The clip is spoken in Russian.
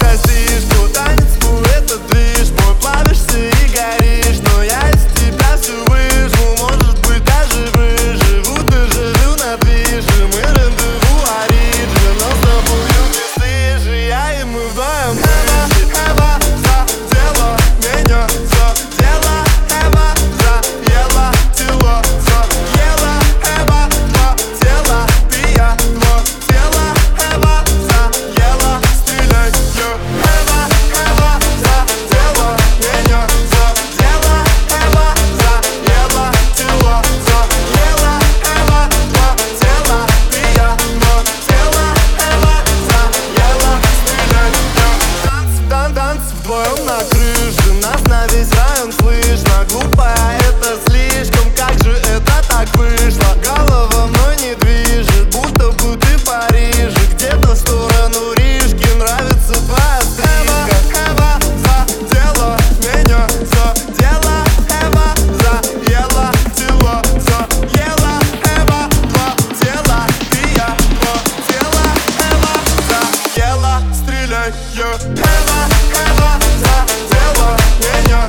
Гостишку Танец yeah Эва, Эва, задела меня